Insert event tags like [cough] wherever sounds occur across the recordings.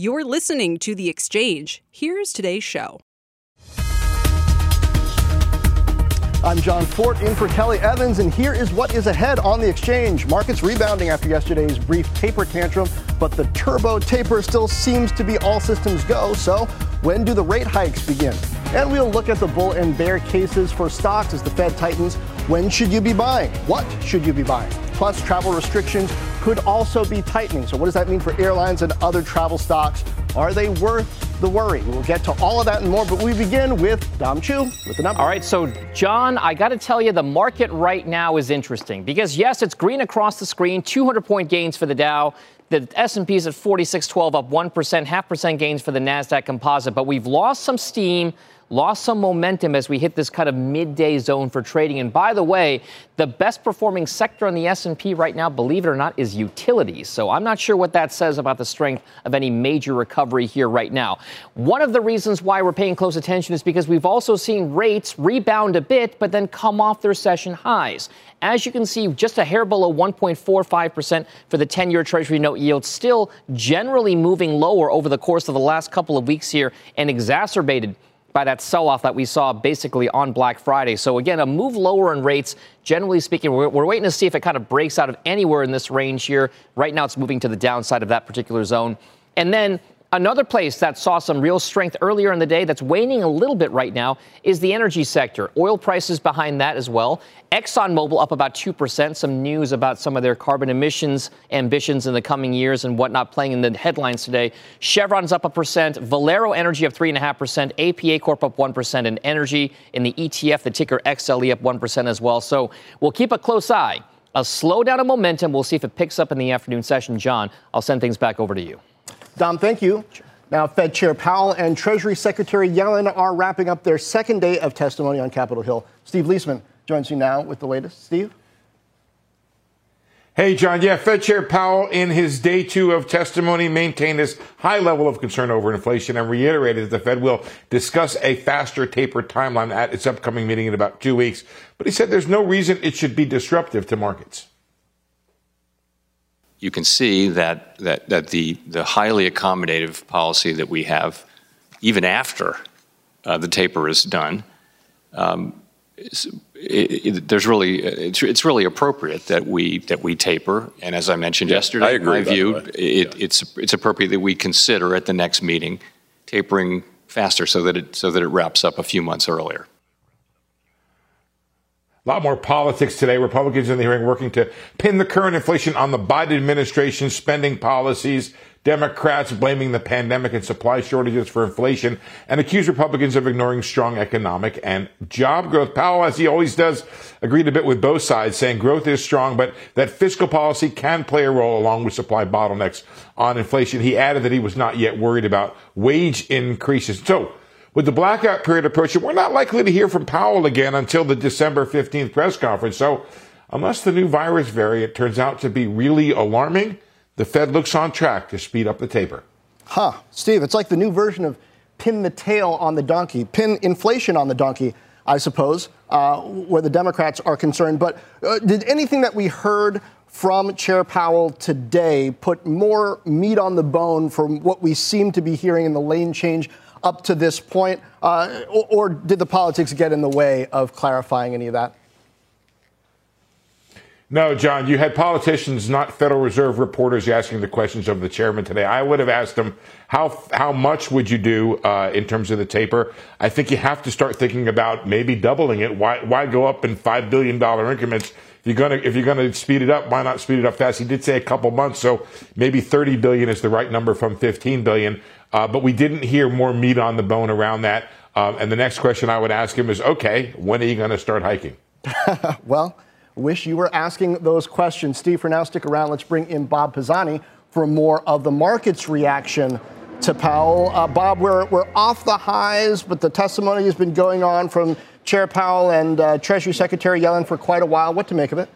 You're listening to The Exchange. Here's today's show. I'm John Fortt in for Kelly Evans, and here is what is ahead on the exchange. Markets rebounding after yesterday's brief taper tantrum, but the turbo taper still seems to be all systems go. So, when do the rate hikes begin? And we'll look at the bull and bear cases for stocks as the Fed tightens. When should you be buying? What should you be buying? Plus, travel restrictions could also be tightening. So, what does that mean for airlines and other travel stocks? Are they worth the worry? We'll get to all of that and more, but we begin with Dom Chu with the number. All right, so John, I got to tell you, the market right now is interesting because yes, it's green across the screen, 200 point gains for the Dow. The S&P is at 4612, up 1%, half percent gains for the Nasdaq Composite, but we've lost some steam lost some momentum as we hit this kind of midday zone for trading. And by the way, the best performing sector on the S&P right now, believe it or not, is utilities. So I'm not sure what that says about the strength of any major recovery here right now. One of the reasons why we're paying close attention is because we've also seen rates rebound a bit, but then come off their session highs. As you can see, just a hair below 1.45% for the 10 year Treasury note yield, still generally moving lower over the course of the last couple of weeks here and exacerbated by that sell off that we saw basically on Black Friday. So, again, a move lower in rates. Generally speaking, we're, we're, waiting to see if it kind of breaks out of anywhere in this range here. Right now, it's moving to the downside of that particular zone. And then Another place that saw some real strength earlier in the day that's waning a little bit right now is the energy sector. Oil prices behind that as well. ExxonMobil up about 2%. Some news about some of their carbon emissions ambitions in the coming years and whatnot playing in the headlines today. Chevron's up a percent. Valero Energy up 3.5%. APA Corp up 1%. And energy in the ETF, the ticker XLE up 1% as well. So we'll keep a close eye. A slowdown of momentum. We'll see if it picks up in the afternoon session. John, I'll send things back over to you. Dom, thank you. Now, Fed Chair Powell and Treasury Secretary Yellen are wrapping up their second day of testimony on Capitol Hill. Steve Liesman joins you now with the latest. Steve? Hey, John. Yeah, Fed Chair Powell, in his day two of testimony, maintained this high level of concern over inflation and reiterated that the Fed will discuss a faster taper timeline at its upcoming meeting in about two weeks. But he said there's no reason it should be disruptive to markets you can see that, that, that the, the highly accommodative policy that we have, even after uh, the taper is done, um, it, it, there's really it's, it's, really appropriate that we that we taper. And as I mentioned yeah, yesterday, I agree, my view, it, yeah. it's it's appropriate that we consider at the next meeting tapering faster so that it so that it wraps up a few months earlier. A lot more politics today. Republicans in the hearing working to pin the current inflation on the Biden administration's spending policies. Democrats blaming the pandemic and supply shortages for inflation and accuse Republicans of ignoring strong economic and job growth. Powell, as he always does, agreed a bit with both sides, saying growth is strong, but that fiscal policy can play a role along with supply bottlenecks on inflation. He added that he was not yet worried about wage increases. So, with the blackout period approaching, we're not likely to hear from Powell again until the December 15th press conference. So, unless the new virus variant turns out to be really alarming, the Fed looks on track to speed up the taper. Huh. Steve, it's like the new version of pin the tail on the donkey, pin inflation on the donkey, I suppose, uh, where the Democrats are concerned. But uh, did anything that we heard from Chair Powell today put more meat on the bone from what we seem to be hearing in the lane change up to this point? Uh, or, or did the politics get in the way of clarifying any of that? No, John, you had politicians, not Federal Reserve reporters, asking the questions of the chairman today. I would have asked him, how, how much would you do uh, in terms of the taper? I think you have to start thinking about maybe doubling it. Why, why go up in $5 billion increments? If you're gonna if you're gonna speed it up, why not speed it up fast? He did say a couple months, so maybe 30 billion is the right number from 15 billion. Uh, but we didn't hear more meat on the bone around that. Um, and the next question I would ask him is, okay, when are you going to start hiking? [laughs] well, wish you were asking those questions. Steve, for now, stick around. Let's bring in Bob Pisani for more of the market's reaction to Powell. Uh, Bob, we're, we're off the highs, but the testimony has been going on from Chair Powell and uh, Treasury Secretary Yellen for quite a while. What to make of it?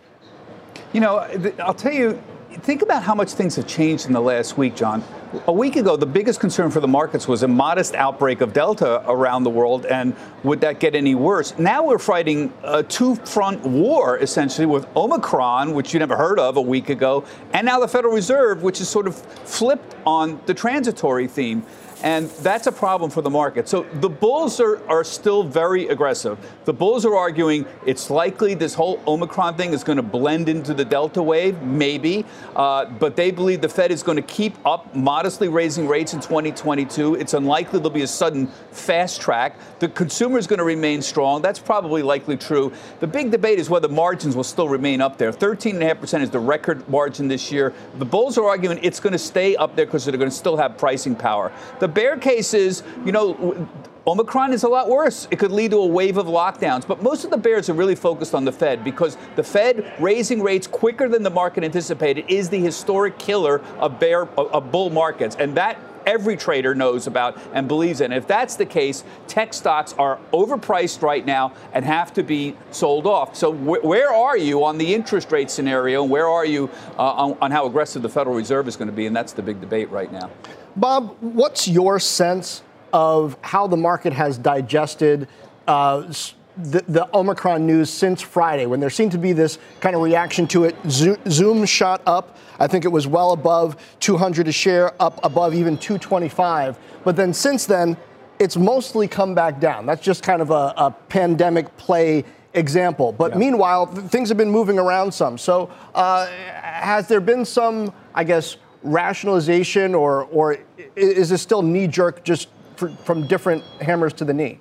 You know, I'll tell you, think about how much things have changed in the last week, John. A week ago, the biggest concern for the markets was a modest outbreak of Delta around the world, and would that get any worse? Now we're fighting a two front war, essentially, with Omicron, which you never heard of a week ago, and now the Federal Reserve, which is sort of flipped on the transitory theme. And that's a problem for the market. So the bulls are, are still very aggressive. The bulls are arguing it's likely this whole Omicron thing is going to blend into the Delta wave, maybe. Uh, but they believe the Fed is going to keep up modestly raising rates in 2022. It's unlikely there'll be a sudden fast track. The consumer is going to remain strong. That's probably likely true. The big debate is whether margins will still remain up there. 13.5% is the record margin this year. The bulls are arguing it's going to stay up there because they're going to still have pricing power. The bear case is, you know, Omicron is a lot worse. It could lead to a wave of lockdowns. But most of the bears are really focused on the Fed because the Fed raising rates quicker than the market anticipated is the historic killer of bear of bull markets. And that every trader knows about and believes in. If that's the case, tech stocks are overpriced right now and have to be sold off. So wh- where are you on the interest rate scenario? And where are you uh, on, on how aggressive the Federal Reserve is going to be? And that's the big debate right now. Bob, what's your sense of how the market has digested uh, the, the, Omicron news since Friday, when there seemed to be this kind of reaction to it? Zoom shot up. I think it was well above 200 a share, up above even 225. But then since then, it's mostly come back down. That's just kind of a, a pandemic play example. But yeah. meanwhile, things have been moving around some. So uh, has there been some, I guess, rationalization, or or is this still knee jerk, just for, from different hammers to the knee?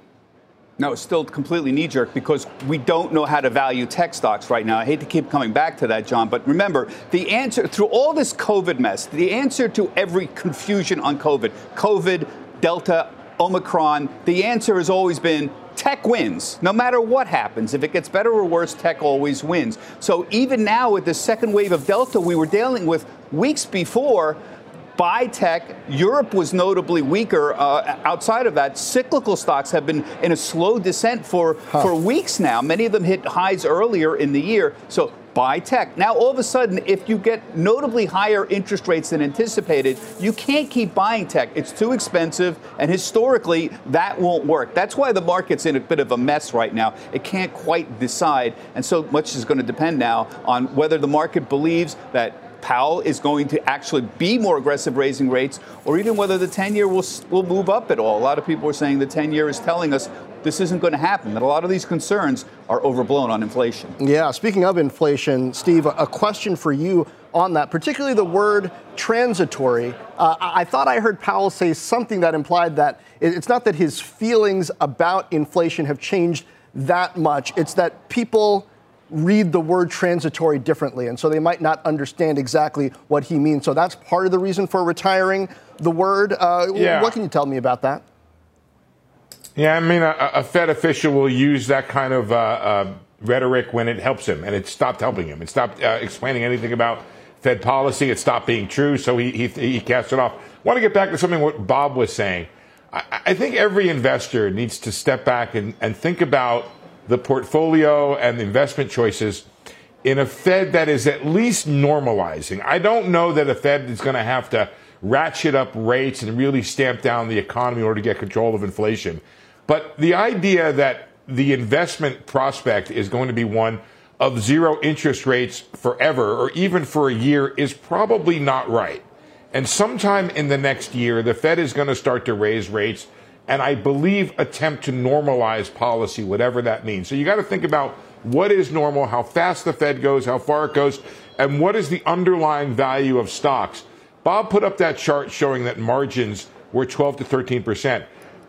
No, it's still completely knee jerk because we don't know how to value tech stocks right now. I hate to keep coming back to that, John, but remember the answer through all this COVID mess, the answer to every confusion on COVID, COVID, Delta, Omicron, the answer has always been tech wins. No matter what happens, if it gets better or worse, tech always wins. So even now with the second wave of Delta we were dealing with weeks before, buy tech. Europe was notably weaker. Uh, outside of that, cyclical stocks have been in a slow descent for, huh. for weeks now. Many of them hit highs earlier in the year. So buy tech. Now, all of a sudden, if you get notably higher interest rates than anticipated, you can't keep buying tech. It's too expensive, and historically, that won't work. That's why the market's in a bit of a mess right now. It can't quite decide, and so much is going to depend now on whether the market believes that Powell is going to actually be more aggressive raising rates, or even whether the 10 year will, will move up at all. A lot of people are saying the 10 year is telling us this isn't going to happen, that a lot of these concerns are overblown on inflation. Yeah, speaking of inflation, Steve, a question for you on that, particularly the word transitory. Uh, I thought I heard Powell say something that implied that it's not that his feelings about inflation have changed that much, it's that people read the word transitory differently, and so they might not understand exactly what he means. So that's part of the reason for retiring the word. Uh, yeah. What can you tell me about that? Yeah, I mean, a, a Fed official will use that kind of uh, uh, rhetoric when it helps him, and it stopped helping him. It stopped uh, explaining anything about Fed policy. It stopped being true, so he, he, he cast it off. I want to get back to something what Bob was saying. I, I think every investor needs to step back and, and think about – the portfolio and the investment choices in a Fed that is at least normalizing. I don't know that a Fed is going to have to ratchet up rates and really stamp down the economy in order to get control of inflation. But the idea that the investment prospect is going to be one of zero interest rates forever or even for a year is probably not right. And sometime in the next year, the Fed is going to start to raise rates and I believe attempt to normalize policy, whatever that means. So you got to think about what is normal, how fast the Fed goes, how far it goes, and what is the underlying value of stocks. Bob put up that chart showing that margins were 12 to 13 percent.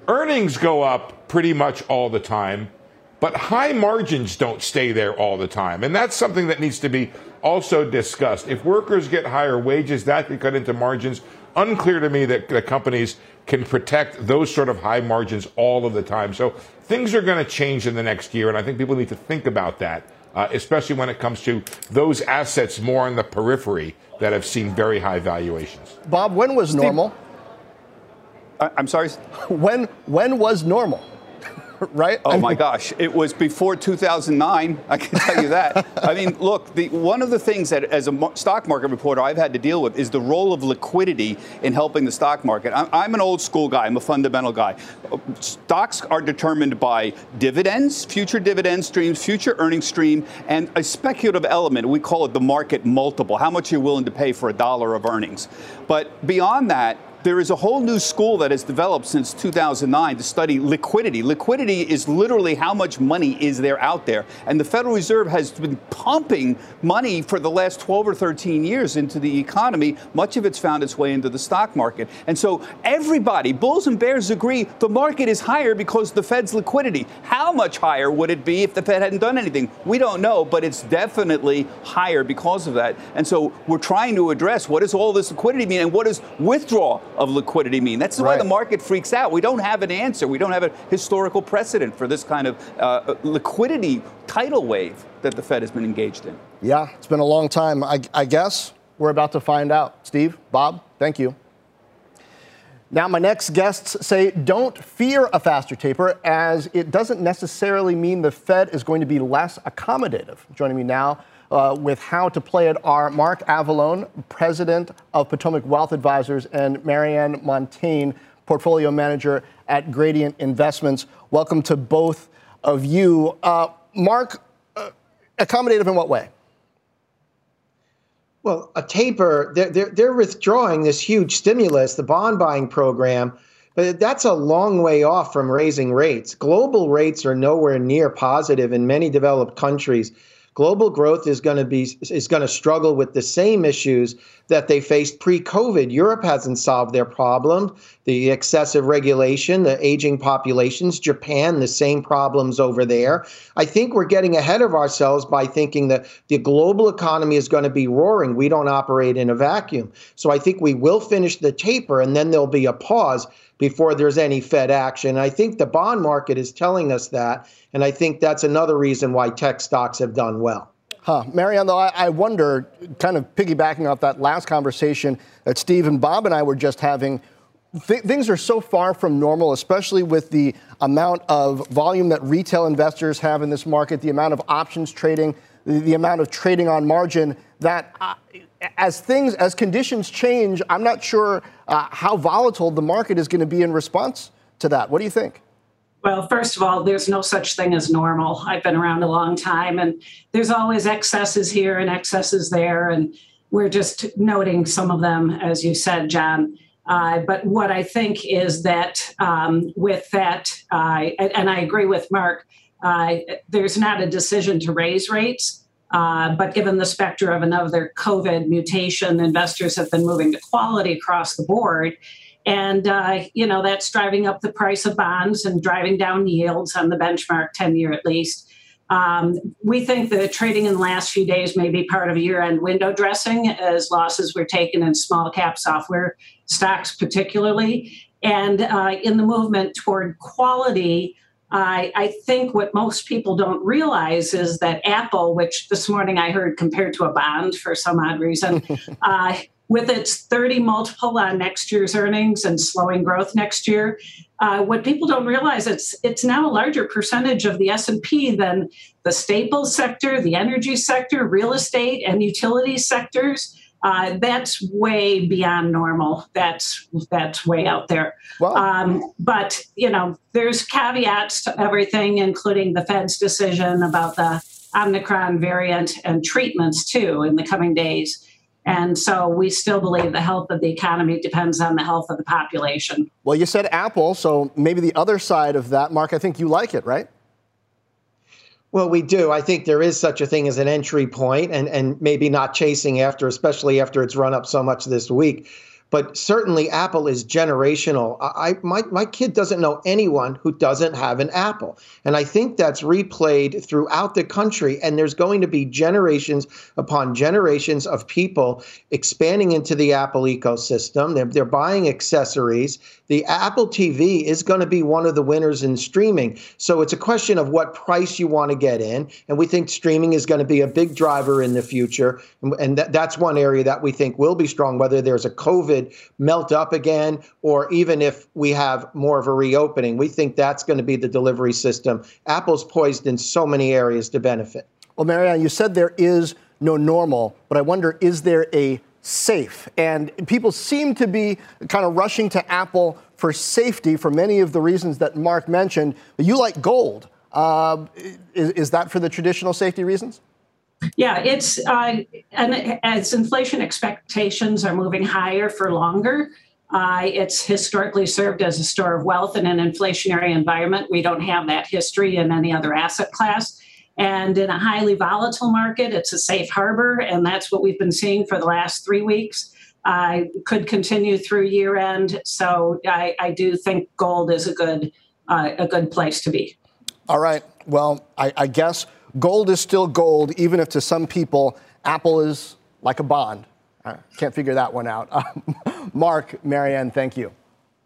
Earnings go up pretty much all the time, but high margins don't stay there all the time. And that's something that needs to be also discussed. If workers get higher wages, that could cut into margins. Unclear to me that the companies can protect those sort of high margins all of the time. So things are going to change in the next year, and I think people need to think about that uh, especially when it comes to those assets more on the periphery that have seen very high valuations. Bob, when was normal? I'm sorry? [laughs] When, when was normal? [laughs] right? Oh I mean, my gosh, it was before 2009. I can tell you that. I mean, [laughs] look, the, one of the things that, as a stock market reporter, I've had to deal with is the role of liquidity in helping the stock market. I'm, I'm an old school guy. I'm a fundamental guy. Stocks are determined by dividends, future dividend streams, future earnings stream, and a speculative element. We call it the market multiple. How much you're willing to pay for a dollar of earnings. But beyond that, there is a whole new school that has developed since 2009 to study liquidity. Liquidity is literally how much money is there out there. And the Federal Reserve has been pumping money for the last 12 or 13 years into the economy. Much of it's found its way into the stock market. And so everybody, bulls and bears agree, the market is higher because the Fed's liquidity. How much higher would it be if the Fed hadn't done anything? We don't know, but it's definitely higher because of that. And so we're trying to address what does all this liquidity mean and what does withdrawal of liquidity mean? That's right. why the market freaks out. We don't have an answer. We don't have a historical precedent for this kind of uh, liquidity tidal wave that the Fed has been engaged in. Yeah, it's been a long time. I, I guess we're about to find out. Steve, Bob, thank you. Now, my next guests say don't fear a faster taper, as it doesn't necessarily mean the Fed is going to be less accommodative. Joining me now uh, with how to play it are Mark Avallone, president of Potomac Wealth Advisors, and Mariann Montagne, portfolio manager at Gradient Investments. Welcome to both of you. Uh, Mark, uh, accommodative in what way? Well, a taper, they're, they're, they're withdrawing this huge stimulus, the bond buying program, but that's a long way off from raising rates. Global rates are nowhere near positive in many developed countries global growth is going to be is going to struggle with the same issues that they faced pre-COVID. Europe hasn't solved their problem, the excessive regulation, the aging populations, Japan, the same problems over there. I think we're getting ahead of ourselves by thinking that the global economy is going to be roaring. We don't operate in a vacuum. So I think we will finish the taper and then there'll be a pause before there's any Fed action. I think the bond market is telling us that, and I think that's another reason why tech stocks have done well. Huh. Mariann, though, I, I wonder, kind of piggybacking off that last conversation that Steve and Bob and I were just having, th- things are so far from normal, especially with the amount of volume that retail investors have in this market, the amount of options trading, the, the amount of trading on margin, that uh, as things, as conditions change, I'm not sure uh, how volatile the market is going to be in response to that. What do you think? Well, first of all, there's no such thing as normal. I've been around a long time, and there's always excesses here and excesses there, and we're just noting some of them, as you said, John. Uh, but what I think is that um, with that, uh, and I agree with Mark, uh, there's not a decision to raise rates. Uh, but given the specter of another COVID mutation, investors have been moving to quality across the board. And, uh, you know, that's driving up the price of bonds and driving down yields on the benchmark 10 year at least. Um, we think the trading in the last few days may be part of year end window dressing as losses were taken in small cap software stocks, particularly. And uh, in the movement toward quality, I, I, think what most people don't realize is that Apple, which this morning I heard compared to a bond for some odd reason, [laughs] uh, with its 30 multiple on next year's earnings and slowing growth next year, uh, what people don't realize it's it's now a larger percentage of the S&P than the staples sector, the energy sector, real estate, and utility sectors uh, that's way beyond normal. That's that's way out there. Wow. Um, but you know, there's caveats to everything, including the Fed's decision about the Omicron variant and treatments too in the coming days. And so we still believe the health of the economy depends on the health of the population. Well, you said Apple, so maybe the other side of that, Mark, I think you like it, right? Well, we do. I think there is such a thing as an entry point and, and maybe not chasing after, especially after it's run up so much this week. But certainly Apple is generational. I, my, my kid doesn't know anyone who doesn't have an Apple. And I think that's replayed throughout the country. And there's going to be generations upon generations of people expanding into the Apple ecosystem. They're, they're buying accessories. The Apple TV is going to be one of the winners in streaming. So it's a question of what price you want to get in. And we think streaming is going to be a big driver in the future. And, and that, that's one area that we think will be strong, whether there's a COVID melt up again or even if we have more of a reopening. We think that's going to be the delivery system. Apple's poised in so many areas to benefit. Well, Mariann, you said there is no normal, but I wonder is there a safe? And people seem to be kind of rushing to Apple for safety for many of the reasons that Mark mentioned. But You like gold. Uh, is, is that for the traditional safety reasons? Yeah, it's uh, and as inflation expectations are moving higher for longer, uh, it's historically served as a store of wealth in an inflationary environment. We don't have that history in any other asset class. And in a highly volatile market, it's a safe harbor. And that's what we've been seeing for the last three weeks. I uh, could continue through year end. So I, I do think gold is a good, uh, a good place to be. All right. Well, I, I guess gold is still gold, even if to some people, Apple is like a bond. I can't figure that one out. [laughs] Mark, Mariann, thank you.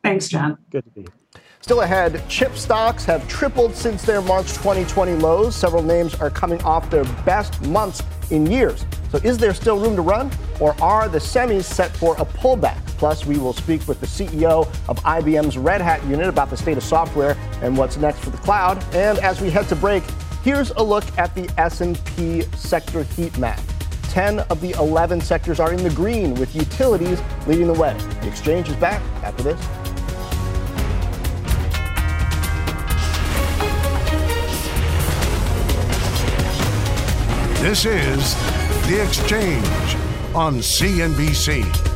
Thanks, John. Good to be here. Still ahead, chip stocks have tripled since their March 2020 lows. Several names are coming off their best months in years. So, is there still room to run, or are the semis set for a pullback? Plus, we will speak with the CEO of IBM's Red Hat unit about the state of software and what's next for the cloud. And as we head to break, here's a look at the S&P sector heat map. 10 of the 11 sectors are in the green, with utilities leading the way. The exchange is back after this. This is The Exchange on CNBC.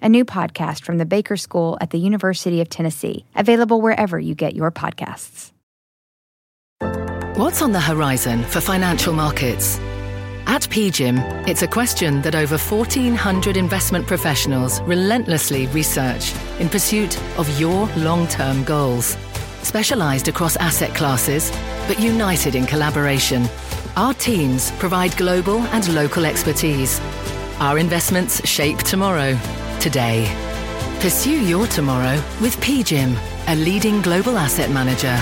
a new podcast from the Baker School at the University of Tennessee, available wherever you get your podcasts. What's on the horizon for financial markets? At PGIM, it's a question that over 1,400 investment professionals relentlessly research in pursuit of your long term goals. Specialized across asset classes, but united in collaboration our teams provide global and local expertise. Our investments shape tomorrow, today. Pursue your tomorrow with PGIM, a leading global asset manager.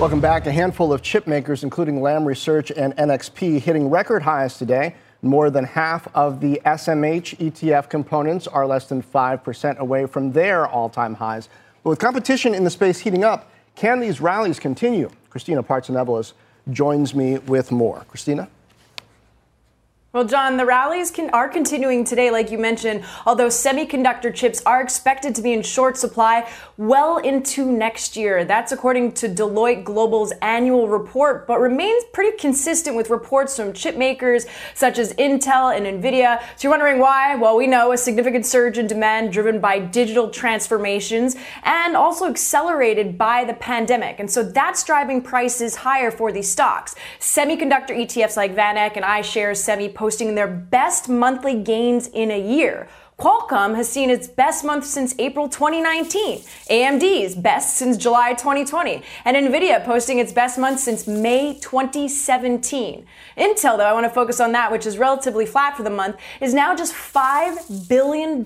Welcome back. A handful of chip makers, including Lam Research and NXP, hitting record highs today. More than half of the SMH ETF components are less than 5% away from their all time highs. But with competition in the space heating up, can these rallies continue? Christina Partsinevelos joins me with more. Christina? Well, John, the rallies can, are continuing today, like you mentioned, although semiconductor chips are expected to be in short supply well into next year. That's according to Deloitte Global's annual report, but remains pretty consistent with reports from chip makers such as Intel and Nvidia. So you're wondering why? Well, we know a significant surge in demand driven by digital transformations and also accelerated by the pandemic. And so that's driving prices higher for these stocks. Semiconductor ETFs like VanEck and iShares Semi posting their best monthly gains in a year. Qualcomm has seen its best month since April 2019, AMD's best since July 2020, and Nvidia posting its best month since May 2017. Intel, though, I want to focus on that, which is relatively flat for the month, is now just $5 billion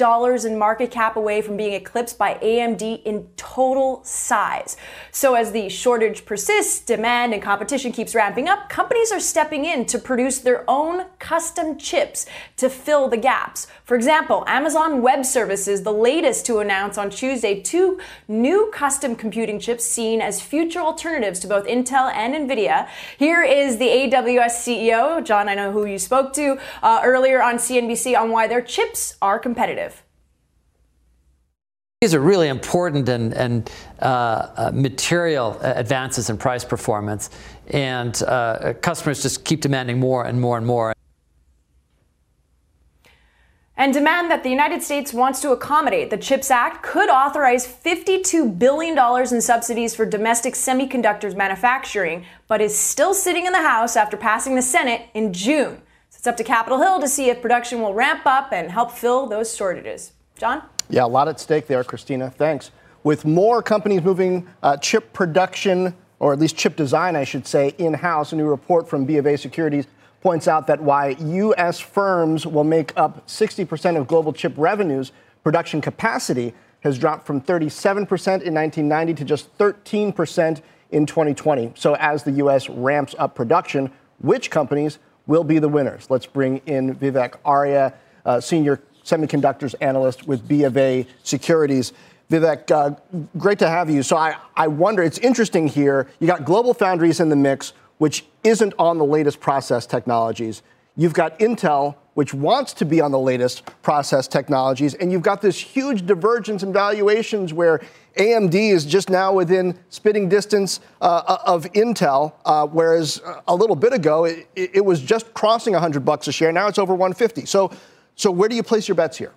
in market cap away from being eclipsed by AMD in total size. So, as the shortage persists, demand and competition keeps ramping up, companies are stepping in to produce their own custom chips to fill the gaps. For example, Amazon Web Services, the latest to announce on Tuesday two new custom computing chips seen as future alternatives to both Intel and NVIDIA. Here is the AWS CEO, John, I know who you spoke to uh, earlier on CNBC on why their chips are competitive. These are really important and, and uh, uh, material advances in price performance, and uh, customers just keep demanding more and more and more. And demand that the United States wants to accommodate. The CHIPS Act could authorize $52 billion in subsidies for domestic semiconductors manufacturing, but is still sitting in the House after passing the Senate in June. So it's up to Capitol Hill to see if production will ramp up and help fill those shortages. John? Yeah, a lot at stake there, Christina. Thanks. With more companies moving uh, chip production, or at least chip design, I should say, in house, a new report from B of A Securities points out that while U.S. firms will make up 60% of global chip revenues, production capacity has dropped from 37% in 1990 to just 13% in 2020. So, as the U.S. ramps up production, which companies will be the winners? Let's bring in Vivek Arya, uh, senior semiconductors analyst with B of A Securities. Vivek, uh, great to have you. So I, I wonder, it's interesting here. You got Global Foundries in the mix, which isn't on the latest process technologies. You've got Intel, which wants to be on the latest process technologies. And you've got this huge divergence in valuations where AMD is just now within spitting distance uh, of Intel, uh, whereas a little bit ago it, it was just crossing 100 bucks a share. Now it's over 150. So so where do you place your bets here?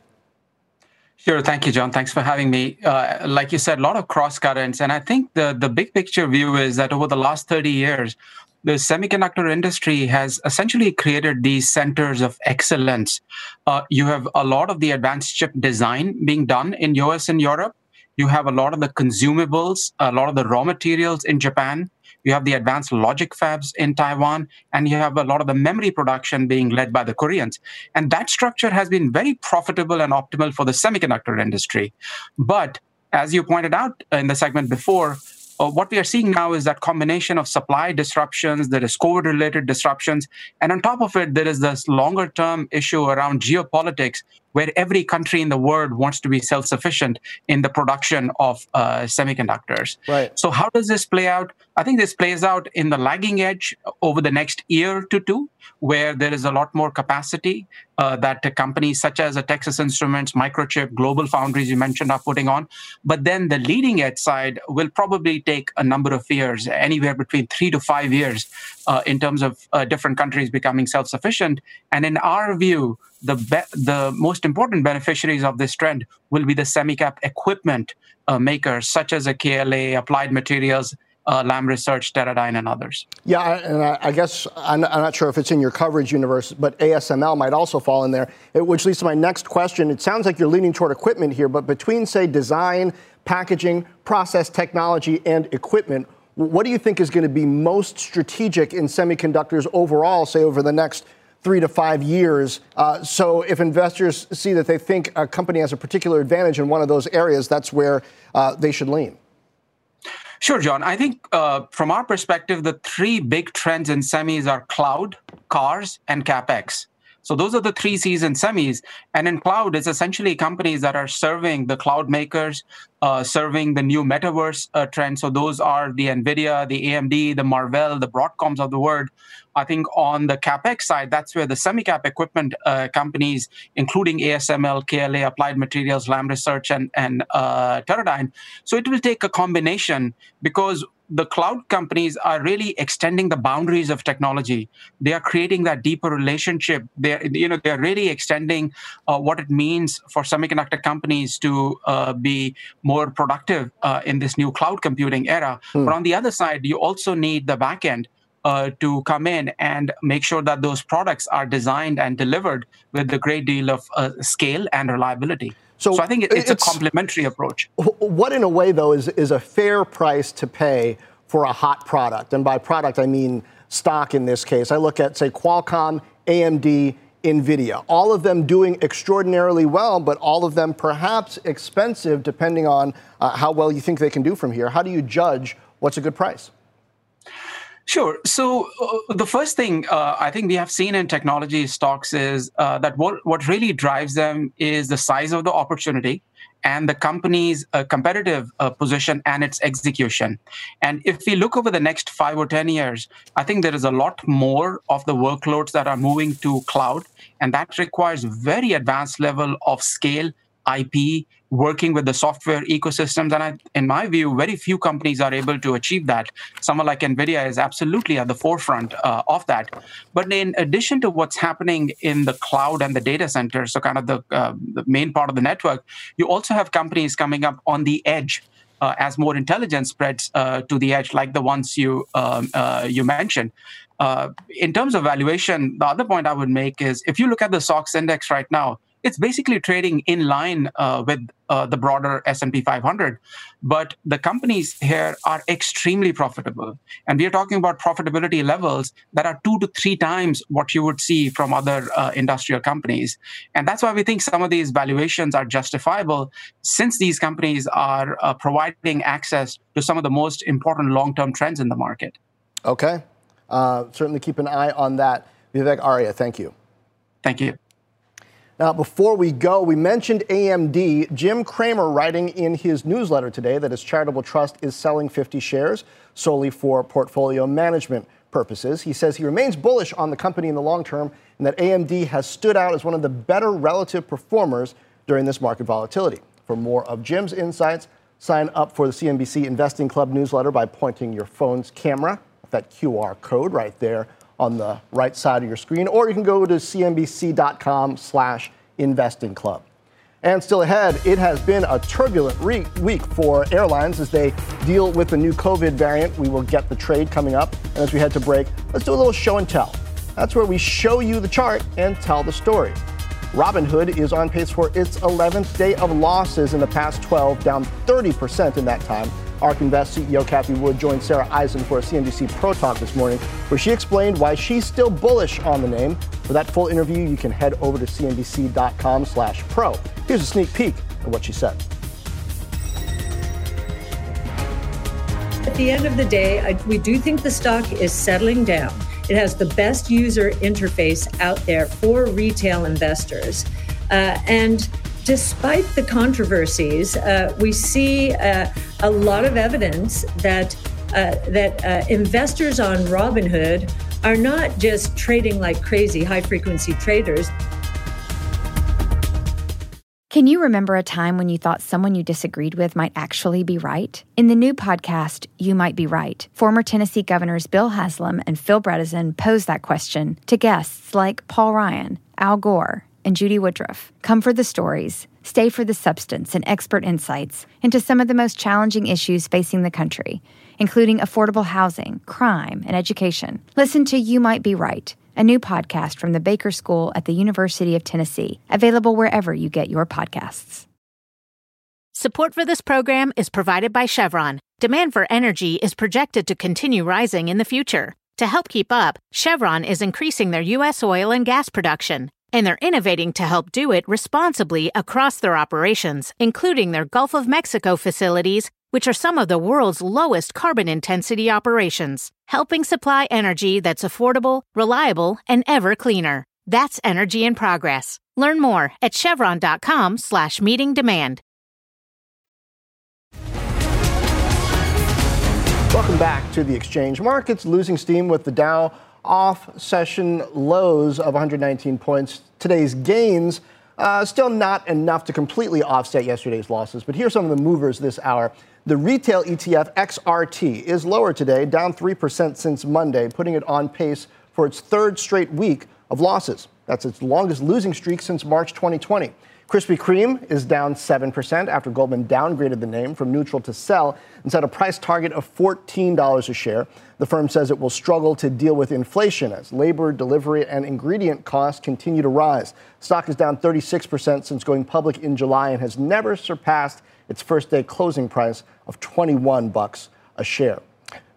Sure. Thank you, John. Thanks for having me. Uh, like you said, a lot of cross currents. And I think the, the big picture view is that over the last 30 years, the semiconductor industry has essentially created these centers of excellence. Uh, you have a lot of the advanced chip design being done in US and Europe. You have a lot of the consumables, a lot of the raw materials in Japan you have the advanced logic fabs in Taiwan, and you have a lot of the memory production being led by the Koreans. And that structure has been very profitable and optimal for the semiconductor industry. But as you pointed out in the segment before, uh, what we are seeing now is that combination of supply disruptions, there is COVID related disruptions, and on top of it, there is this longer term issue around geopolitics where every country in the world wants to be self sufficient in the production of uh, semiconductors. Right. So, how does this play out? I think this plays out in the lagging edge over the next year to two, where there is a lot more capacity uh, that companies such as a Texas Instruments, Microchip, Global Foundries you mentioned are putting on. But then the leading edge side will probably take a number of years, anywhere between three to five years, uh, in terms of uh, different countries becoming self sufficient. And in our view, the be- the most important beneficiaries of this trend will be the semicap equipment uh, makers, such as a KLA, Applied Materials, uh, Lam Research, Teradyne, and others. Yeah, and I, I guess I'm, I'm, not sure if it's in your coverage universe, but ASML might also fall in there, which leads to my next question. It sounds like you're leaning toward equipment here, but between, say, design, packaging, process technology, and equipment, what do you think is going to be most strategic in semiconductors overall, say, over the next three to five years. Uh, so if investors see that they think a company has a particular advantage in one of those areas, that's where uh, they should lean. Sure, John. I think uh, from our perspective, the three big trends in semis are cloud, cars, and capex. So those are the three C's in semis. And in cloud, it's essentially companies that are serving the cloud makers, uh, serving the new metaverse uh, trend. So those are the NVIDIA, the AMD, the Marvell, the Broadcoms of the world. I think on the capex side, that's where the semicap equipment uh, companies, including ASML, KLA, Applied Materials, Lam Research, and and uh, Teradyne. So it will take a combination because the cloud companies are really extending the boundaries of technology. They are creating that deeper relationship. They're, you know, they're really extending uh, what it means for semiconductor companies to uh, be more productive uh, in this new cloud computing era. Hmm. But on the other side, you also need the backend uh, to come in and make sure that those products are designed and delivered with a great deal of uh, scale and reliability. So, so I think it's, it's, a complementary approach. What, in a way, though, is, is a fair price to pay for a hot product? And by product, I mean stock in this case. I look at, say, Qualcomm, AMD, NVIDIA. All of them doing extraordinarily well, but all of them perhaps expensive depending on uh, how well you think they can do from here. How do you judge what's a good price? Sure. So uh, the first thing uh, I think we have seen in technology stocks is uh, that what what really drives them is the size of the opportunity and the company's uh, competitive uh, position and its execution. And if we look over the next five or 10 years, I think there is a lot more of the workloads that are moving to cloud, and that requires very advanced level of scale, IP, working with the software ecosystems. And I, in my view, very few companies are able to achieve that. Someone like NVIDIA is absolutely at the forefront uh, of that. But in addition to what's happening in the cloud and the data center, so kind of the, uh, the main part of the network, you also have companies coming up on the edge. Uh, as more intelligence spreads uh, to the edge, like the ones you um, uh, you mentioned, uh, in terms of valuation, the other point I would make is if you look at the SOX index right now, it's basically trading in line uh, with uh, the broader S&P 500 but the companies here are extremely profitable. And we are talking about profitability levels that are 2 to 3 times what you would see from other uh, industrial companies. And that's why we think some of these valuations are justifiable since these companies are uh, providing access to some of the most important long-term trends in the market. Okay. Uh, certainly keep an eye on that. Vivek arya thank you. Thank you now, before we go, we mentioned AMD. Jim Cramer writing in his newsletter today that his charitable trust is selling 50 shares solely for portfolio management purposes. He says he remains bullish on the company in the long term and that AMD has stood out as one of the better relative performers during this market volatility. For more of Jim's insights, sign up for the CNBC Investing Club newsletter by pointing your phone's camera, at that QR code right there on the right side of your screen, or you can go to cnbc.com slash investing club. And still ahead, it has been a turbulent re- week for airlines as they deal with the new COVID variant. We will get the trade coming up. And as we head to break, let's do a little show and tell. That's where we show you the chart and tell the story. Robinhood is on pace for its 11th day of losses in the past 12, down 30% in that time. ARK Invest CEO Cathie Wood joined Sarah Eisen for a CNBC Pro Talk this morning, where she explained why she's still bullish on the name. For that full interview, you can head over to cnbc.com slash pro. Here's a sneak peek of what she said. At the end of the day, I, we do think the stock is settling down. It has the best user interface out there for retail investors. Uh, and despite the controversies, uh, we see uh, a lot of evidence that uh, that uh, investors on Robinhood are not just trading like crazy high frequency traders. Can you remember a time when you thought someone you disagreed with might actually be right? In the new podcast, You Might Be Right, former Tennessee governors Bill Haslam and Phil Bredesen pose that question to guests like Paul Ryan, Al Gore, and Judy Woodruff. Come for the stories, stay for the substance and expert insights into some of the most challenging issues facing the country, including affordable housing, crime, and education. Listen to You Might Be Right, a new podcast from the Baker School at the University of Tennessee, available wherever you get your podcasts. Support for this program is provided by Chevron. Demand for energy is projected to continue rising in the future. To help keep up, Chevron is increasing their U.S. oil and gas production and they're innovating to help do it responsibly across their operations, including their Gulf of Mexico facilities, which are some of the world's lowest carbon intensity operations, helping supply energy that's affordable, reliable, and ever cleaner. That's energy in progress. Learn more at chevron.com slash meeting demand. Welcome back to the exchange markets, losing steam with the Dow off session lows of 119 points. Today's gains, uh, still not enough to completely offset yesterday's losses, but here's some of the movers this hour. The retail ETF XRT is lower today, down 3% since Monday, putting it on pace for its third straight week of losses. That's its longest losing streak since March 2020. Krispy Kreme is down 7% after Goldman downgraded the name from neutral to sell and set a price target of $14 a share. The firm says it will struggle to deal with inflation as labor, delivery, and ingredient costs continue to rise. Stock is down 36% since going public in July and has never surpassed its first day closing price of 21 bucks a share.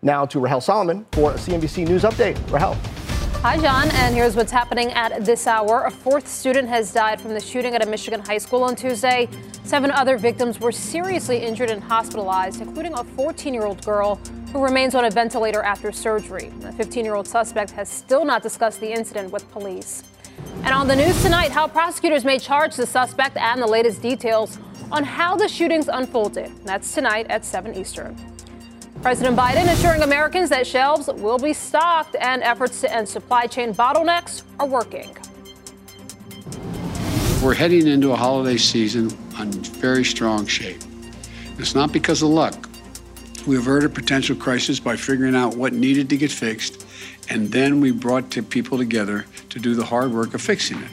Now to Rahel Solomon for a CNBC News update. Rahel. Hi, John, and here's what's happening at this hour. A fourth student has died from the shooting at a Michigan high school on Tuesday. Seven other victims were seriously injured and hospitalized, including a 14 year old girl who remains on a ventilator after surgery. The 15 year old suspect has still not discussed the incident with police. And on the news tonight, how prosecutors may charge the suspect and the latest details on how the shootings unfolded. That's tonight at 7 Eastern. President Biden assuring Americans that shelves will be stocked and efforts to end supply chain bottlenecks are working. We're heading into a holiday season on very strong shape. It's not because of luck. We averted a potential crisis by figuring out what needed to get fixed, and then we brought people together to do the hard work of fixing it.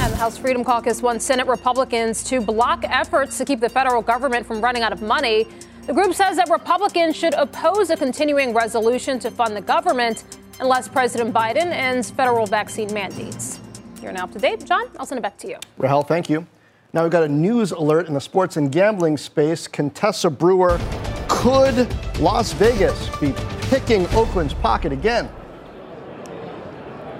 And the House Freedom Caucus wants Senate Republicans to block efforts to keep the federal government from running out of money. The group says that Republicans should oppose a continuing resolution to fund the government unless President Biden ends federal vaccine mandates. You're now up to date. John, I'll send it back to you. Rahel, thank you. Now we've got a news alert in the sports and gambling space. Contessa Brewer, could Las Vegas be picking Oakland's pocket again?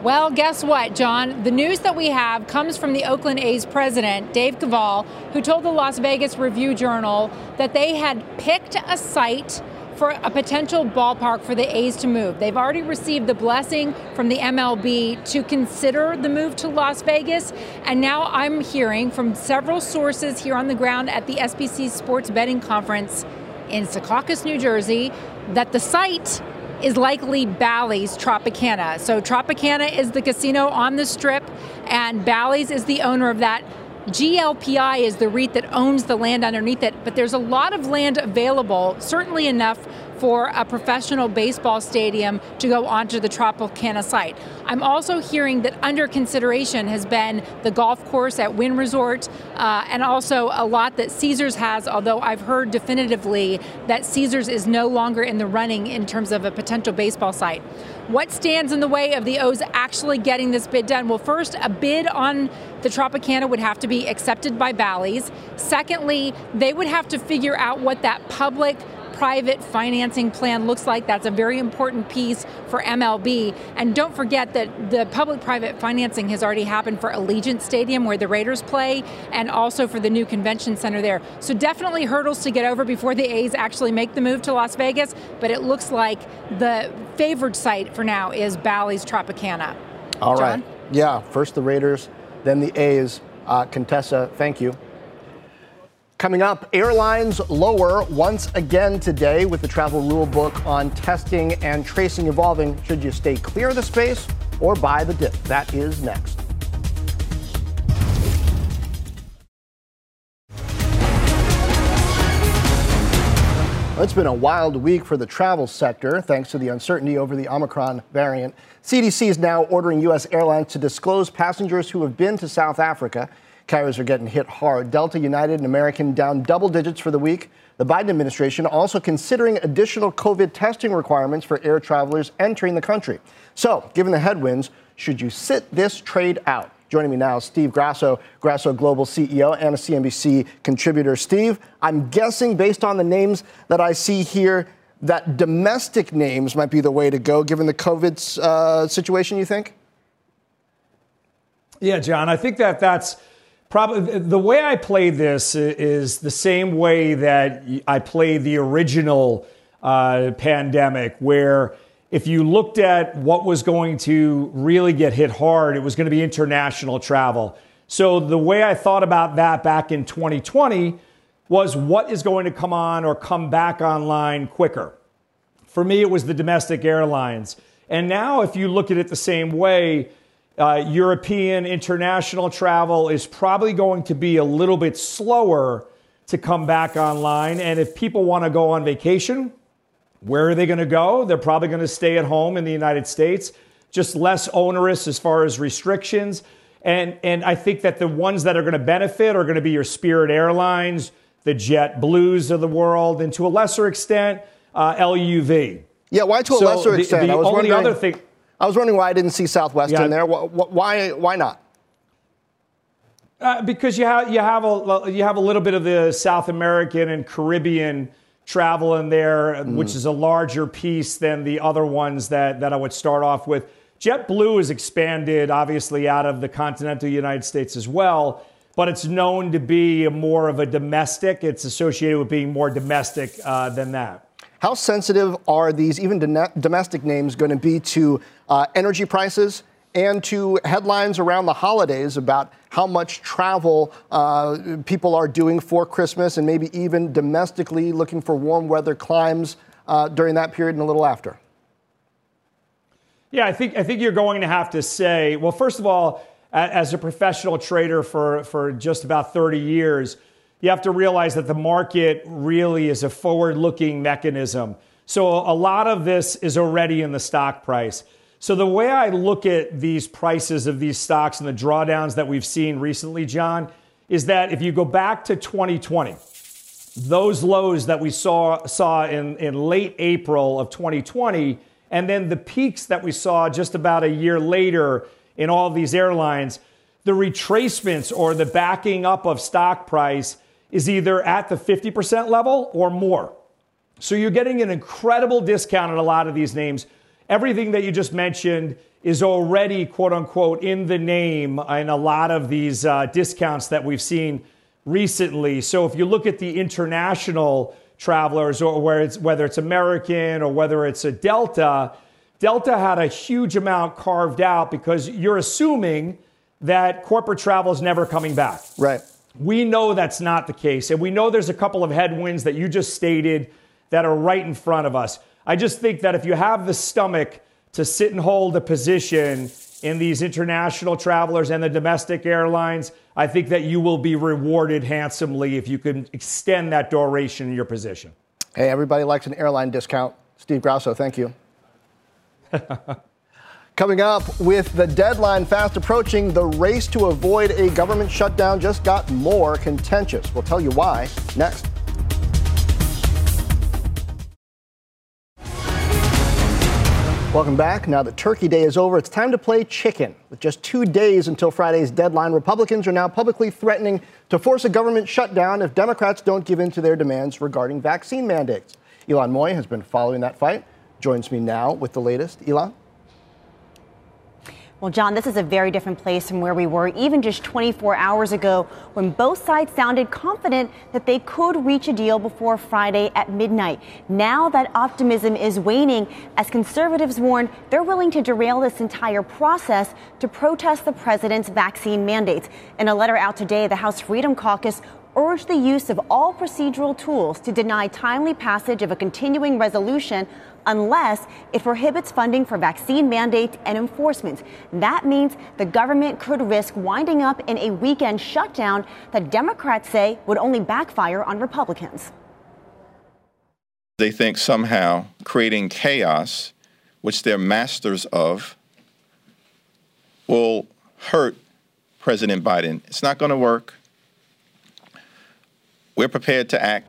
Well, guess what, John? The news that we have comes from the Oakland A's president, Dave Kaval, who told the Las Vegas Review Journal that they had picked a site for a potential ballpark for the A's to move. They've already received the blessing from the MLB to consider the move to Las Vegas. And now I'm hearing from several sources here on the ground at the SBC Sports Betting Conference in Secaucus, New Jersey, that the site is likely Bally's Tropicana. So Tropicana is the casino on the strip, and Bally's is the owner of that. GLPI is the REIT that owns the land underneath it, but there's a lot of land available, certainly enough for a professional baseball stadium to go onto the Tropicana site. I'm also hearing that under consideration has been the golf course at Wynn Resort uh, and also a lot that Caesars has, although I've heard definitively that Caesars is no longer in the running in terms of a potential baseball site. What stands in the way of the A's actually getting this bid done? Well, first, a bid on the Tropicana would have to be accepted by Bally's. Secondly, they would have to figure out what that public private financing plan looks like. That's a very important piece for MLB. And don't forget that the public private financing has already happened for Allegiant Stadium, where the Raiders play, and also for the new convention center there. So definitely hurdles to get over before the A's actually make the move to Las Vegas. But it looks like the favored site for now is Bally's Tropicana. All John? right. Yeah, first the Raiders, then the A's. Uh, Contessa, thank you. Coming up, airlines lower once again today with the travel rule book on testing and tracing evolving. Should you stay clear of the space or buy the dip? That is next. It's been a wild week for the travel sector thanks to the uncertainty over the Omicron variant. CDC is now ordering U.S. airlines to disclose passengers who have been to South Africa. Carriers are getting hit hard. Delta, United, and American down double digits for the week. The Biden administration also considering additional COVID testing requirements for air travelers entering the country. So, given the headwinds, should you sit this trade out? Joining me now Steve Grasso, Grasso Global CEO and a CNBC contributor. Steve, I'm guessing based on the names that I see here that domestic names might be the way to go given the COVID uh, situation, you think? Yeah, John, I think that that's probably the way I play this is the same way that I played the original uh, pandemic, where if you looked at what was going to really get hit hard, it was going to be international travel. So the way I thought about that back in 2020 was what is going to come on or come back online quicker. For me, it was the domestic airlines. And now, if you look at it the same way, uh, European international travel is probably going to be a little bit slower to come back online. And if people want to go on vacation, where are they going to go? They're probably going to stay at home in the United States, just less onerous as far as restrictions. And, and I think that the ones that are going to benefit are going to be your Spirit Airlines, the JetBlues of the world, and to a lesser extent, uh, LUV. Yeah, why to a So lesser the- extent? the I was only wondering, other thing- I was wondering why I didn't see Southwest Yeah. in there. Wh- wh- Why? Why not? Uh, because you have you have a you have a little bit of the South American and Caribbean travel in there, which is a larger piece than the other ones that that I would start off with. JetBlue has expanded, obviously, out of the continental United States as well, but it's known to be more of a domestic. It's associated with being more domestic uh, than that. How sensitive are these, even domestic names, going to be to uh, energy prices and to headlines around the holidays about how much travel uh, people are doing for Christmas and maybe even domestically looking for warm weather climes uh, during that period and a little after? Yeah, I think I think you're going to have to say, well, first of all, as a professional trader for, for just about 30 years, you have to realize that the market really is a forward looking mechanism. So a lot of this is already in the stock price. So the way I look at these prices of these stocks and the drawdowns that we've seen recently, John, is that if you go back to 2020, those lows that we saw saw in, in late April of 2020, and then the peaks that we saw just about a year later in all these airlines, the retracements or the backing up of stock price is either at the 50% level or more. So you're getting an incredible discount on a lot of these names. Everything that you just mentioned is already, quote unquote, in the name in a lot of these uh, discounts that we've seen recently. So if you look at the international travelers, or it's, whether it's American or whether it's a Delta, Delta had a huge amount carved out because you're assuming that corporate travel is never coming back. Right. We know that's not the case. And we know there's a couple of headwinds that you just stated that are right in front of us. I just think that if you have the stomach to sit and hold a position in these international travelers and the domestic airlines, I think that you will be rewarded handsomely if you can extend that duration in your position. Hey, everybody likes an airline discount. Steve Grasso, thank you. [laughs] Coming up, with the deadline fast approaching, the race to avoid a government shutdown just got more contentious. We'll tell you why next. Welcome back. Now that Turkey Day is over, it's time to play chicken. With just two days until Friday's deadline, Republicans are now publicly threatening to force a government shutdown if Democrats don't give in to their demands regarding vaccine mandates. Ylan Mui has been following that fight joins me now with the latest. Ylan? Well, John, this is a very different place from where we were even just 24 hours ago when both sides sounded confident that they could reach a deal before Friday at midnight. Now that optimism is waning as conservatives warn they're willing to derail this entire process to protest the president's vaccine mandates. In a letter out today, the House Freedom Caucus urged the use of all procedural tools to deny timely passage of a continuing resolution unless it prohibits funding for vaccine mandates and enforcement. That means the government could risk winding up in a weekend shutdown that Democrats say would only backfire on Republicans. They think somehow creating chaos, which they're masters of, will hurt President Biden. It's not going to work. We're prepared to act.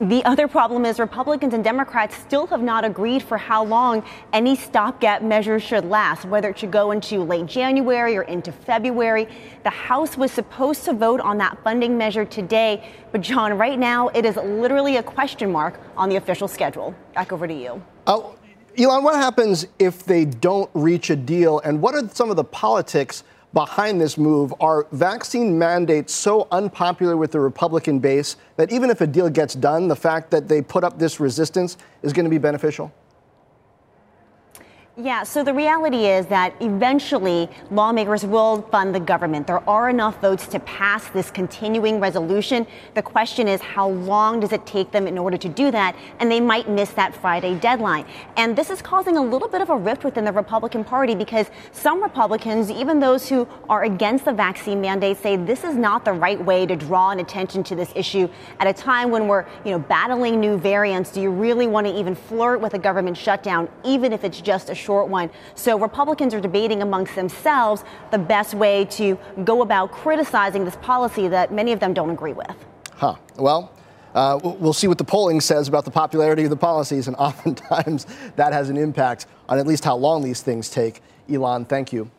The other problem is Republicans and Democrats still have not agreed for how long any stopgap measures should last, whether it should go into late January or into February. The House was supposed to vote on that funding measure today, but John, right now it is literally a question mark on the official schedule. Back over to you. Oh, Ylan, what happens if they don't reach a deal, and what are some of the politics? Behind this move are vaccine mandates so unpopular with the Republican base that even if a deal gets done, the fact that they put up this resistance is going to be beneficial? Yeah, so the reality is that eventually lawmakers will fund the government. There are enough votes to pass this continuing resolution. The question is, how long does it take them in order to do that? And they might miss that Friday deadline. And this is causing a little bit of a rift within the Republican Party because some Republicans, even those who are against the vaccine mandate, say this is not the right way to draw an attention to this issue at a time when we're, you know, battling new variants. Do you really want to even flirt with a government shutdown, even if it's just a short one. So Republicans are debating amongst themselves the best way to go about criticizing this policy that many of them don't agree with. Huh. Well, uh, we'll see what the polling says about the popularity of the policies, and [laughs] oftentimes that has an impact on at least how long these things take. Ylan, thank you.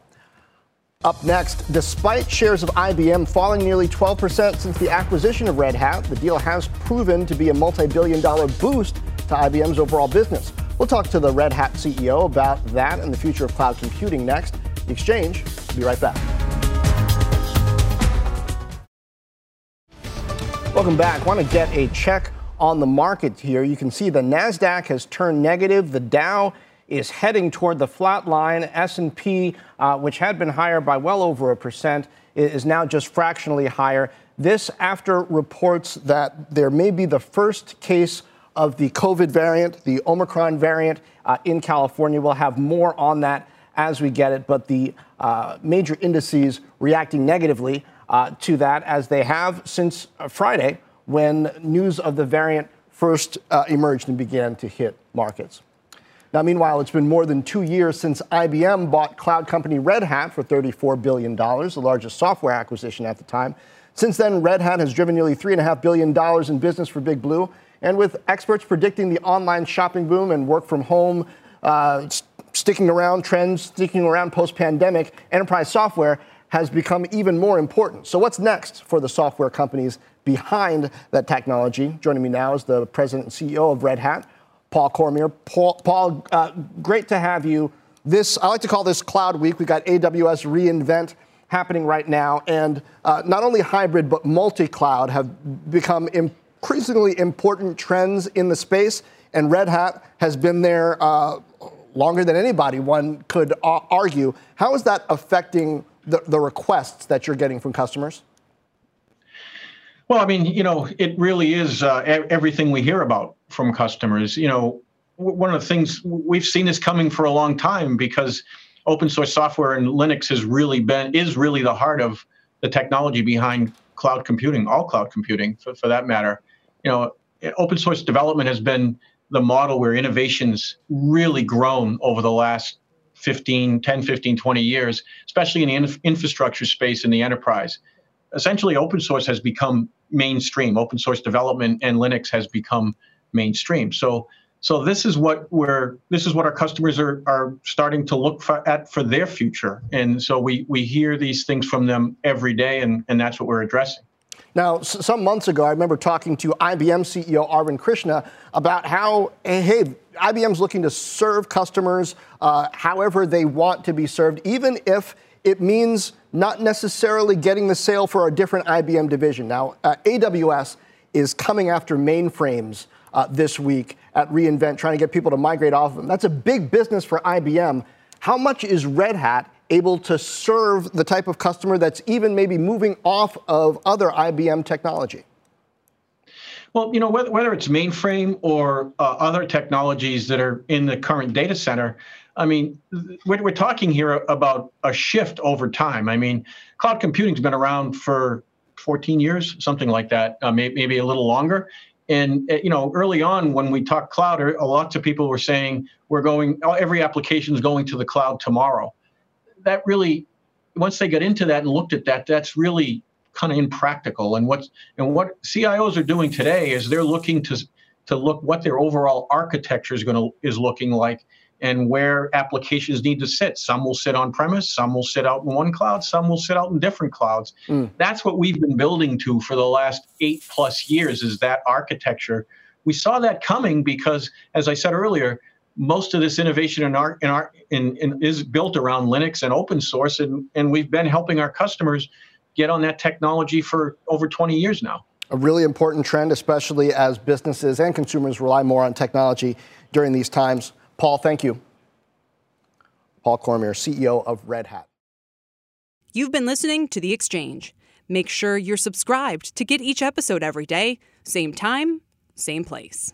Up next, despite shares of IBM falling nearly 12% since the acquisition of Red Hat, the deal has proven to be a multi billion dollar boost to IBM's overall business. We'll talk to the Red Hat CEO about that and the future of cloud computing next. The Exchange. We'll be right back. Welcome back. Want to get a check on the market here. You can see the Nasdaq has turned negative. The Dow is heading toward the flat line. S&P, uh, which had been higher by well over a percent, is now just fractionally higher. This after reports that there may be the first case of the COVID variant, the Omicron variant uh, in California. We'll have more on that as we get it, but the uh, major indices reacting negatively uh, to that as they have since uh, Friday when news of the variant first uh, emerged and began to hit markets. Now, meanwhile, it's been more than two years since IBM bought cloud company Red Hat for $34 billion, the largest software acquisition at the time. Since then, Red Hat has driven nearly $3.5 billion in business for Big Blue. And with experts predicting the online shopping boom and work from home uh, sticking around, trends sticking around post pandemic, enterprise software has become even more important. So, what's next for the software companies behind that technology? Joining me now is the president and CEO of Red Hat, Paul Cormier. Paul, Paul uh, great to have you. This, I like to call this Cloud Week. We've got AWS reInvent happening right now. And uh, not only hybrid, but multi cloud have become increasingly important trends in the space. And Red Hat has been there uh, longer than anybody, one could argue. How is that affecting the, the requests that you're getting from customers? Well, I mean, you know, it really is uh, everything we hear about from customers. You know, one of the things we've seen this coming for a long time because open source software and Linux has really been is really the heart of the technology behind cloud computing, all cloud computing for, for that matter. You know, open source development has been the model where innovations really grown over the last 15, 10, 15, 20 years, especially in the inf- infrastructure space in the enterprise. Essentially, open source has become mainstream. Open source development and Linux has become mainstream. So so this is what we're this is what our customers are are starting to look for, at for their future. And so we we hear these things from them every day, and and that's what we're addressing. Now, some months ago, I remember talking to IBM CEO Arvind Krishna about how, hey, IBM's looking to serve customers uh, however they want to be served, even if it means not necessarily getting the sale for a different IBM division. Now, uh, AWS is coming after mainframes uh, this week at reInvent, trying to get people to migrate off of them. That's a big business for IBM. How much is Red Hat able to serve the type of customer that's even maybe moving off of other IBM technology? Well, you know, whether, whether it's mainframe or uh, other technologies that are in the current data center, I mean, we're, we're talking here about a shift over time. I mean, cloud computing's been around for 14 years, something like that, uh, maybe, maybe a little longer. And uh, you know, early on when we talked cloud, a lot of people were saying we're going, every application is going to the cloud tomorrow. That really, once they got into that and looked at that, that's really kind of impractical. And what and what CIOs are doing today is they're looking to to look what their overall architecture is going to is looking like and where applications need to sit. Some will sit on premise, some will sit out in one cloud, some will sit out in different clouds. Mm. That's what we've been building to for the last eight plus years is that architecture. We saw that coming because, as I said earlier, most of this innovation in our in our in, in is built around Linux and open source, and, and we've been helping our customers get on that technology for over 20 years now. A really important trend, especially as businesses and consumers rely more on technology during these times. Paul, thank you. Paul Cormier, CEO of Red Hat. You've been listening to The Exchange. Make sure you're subscribed to get each episode every day, same time, same place.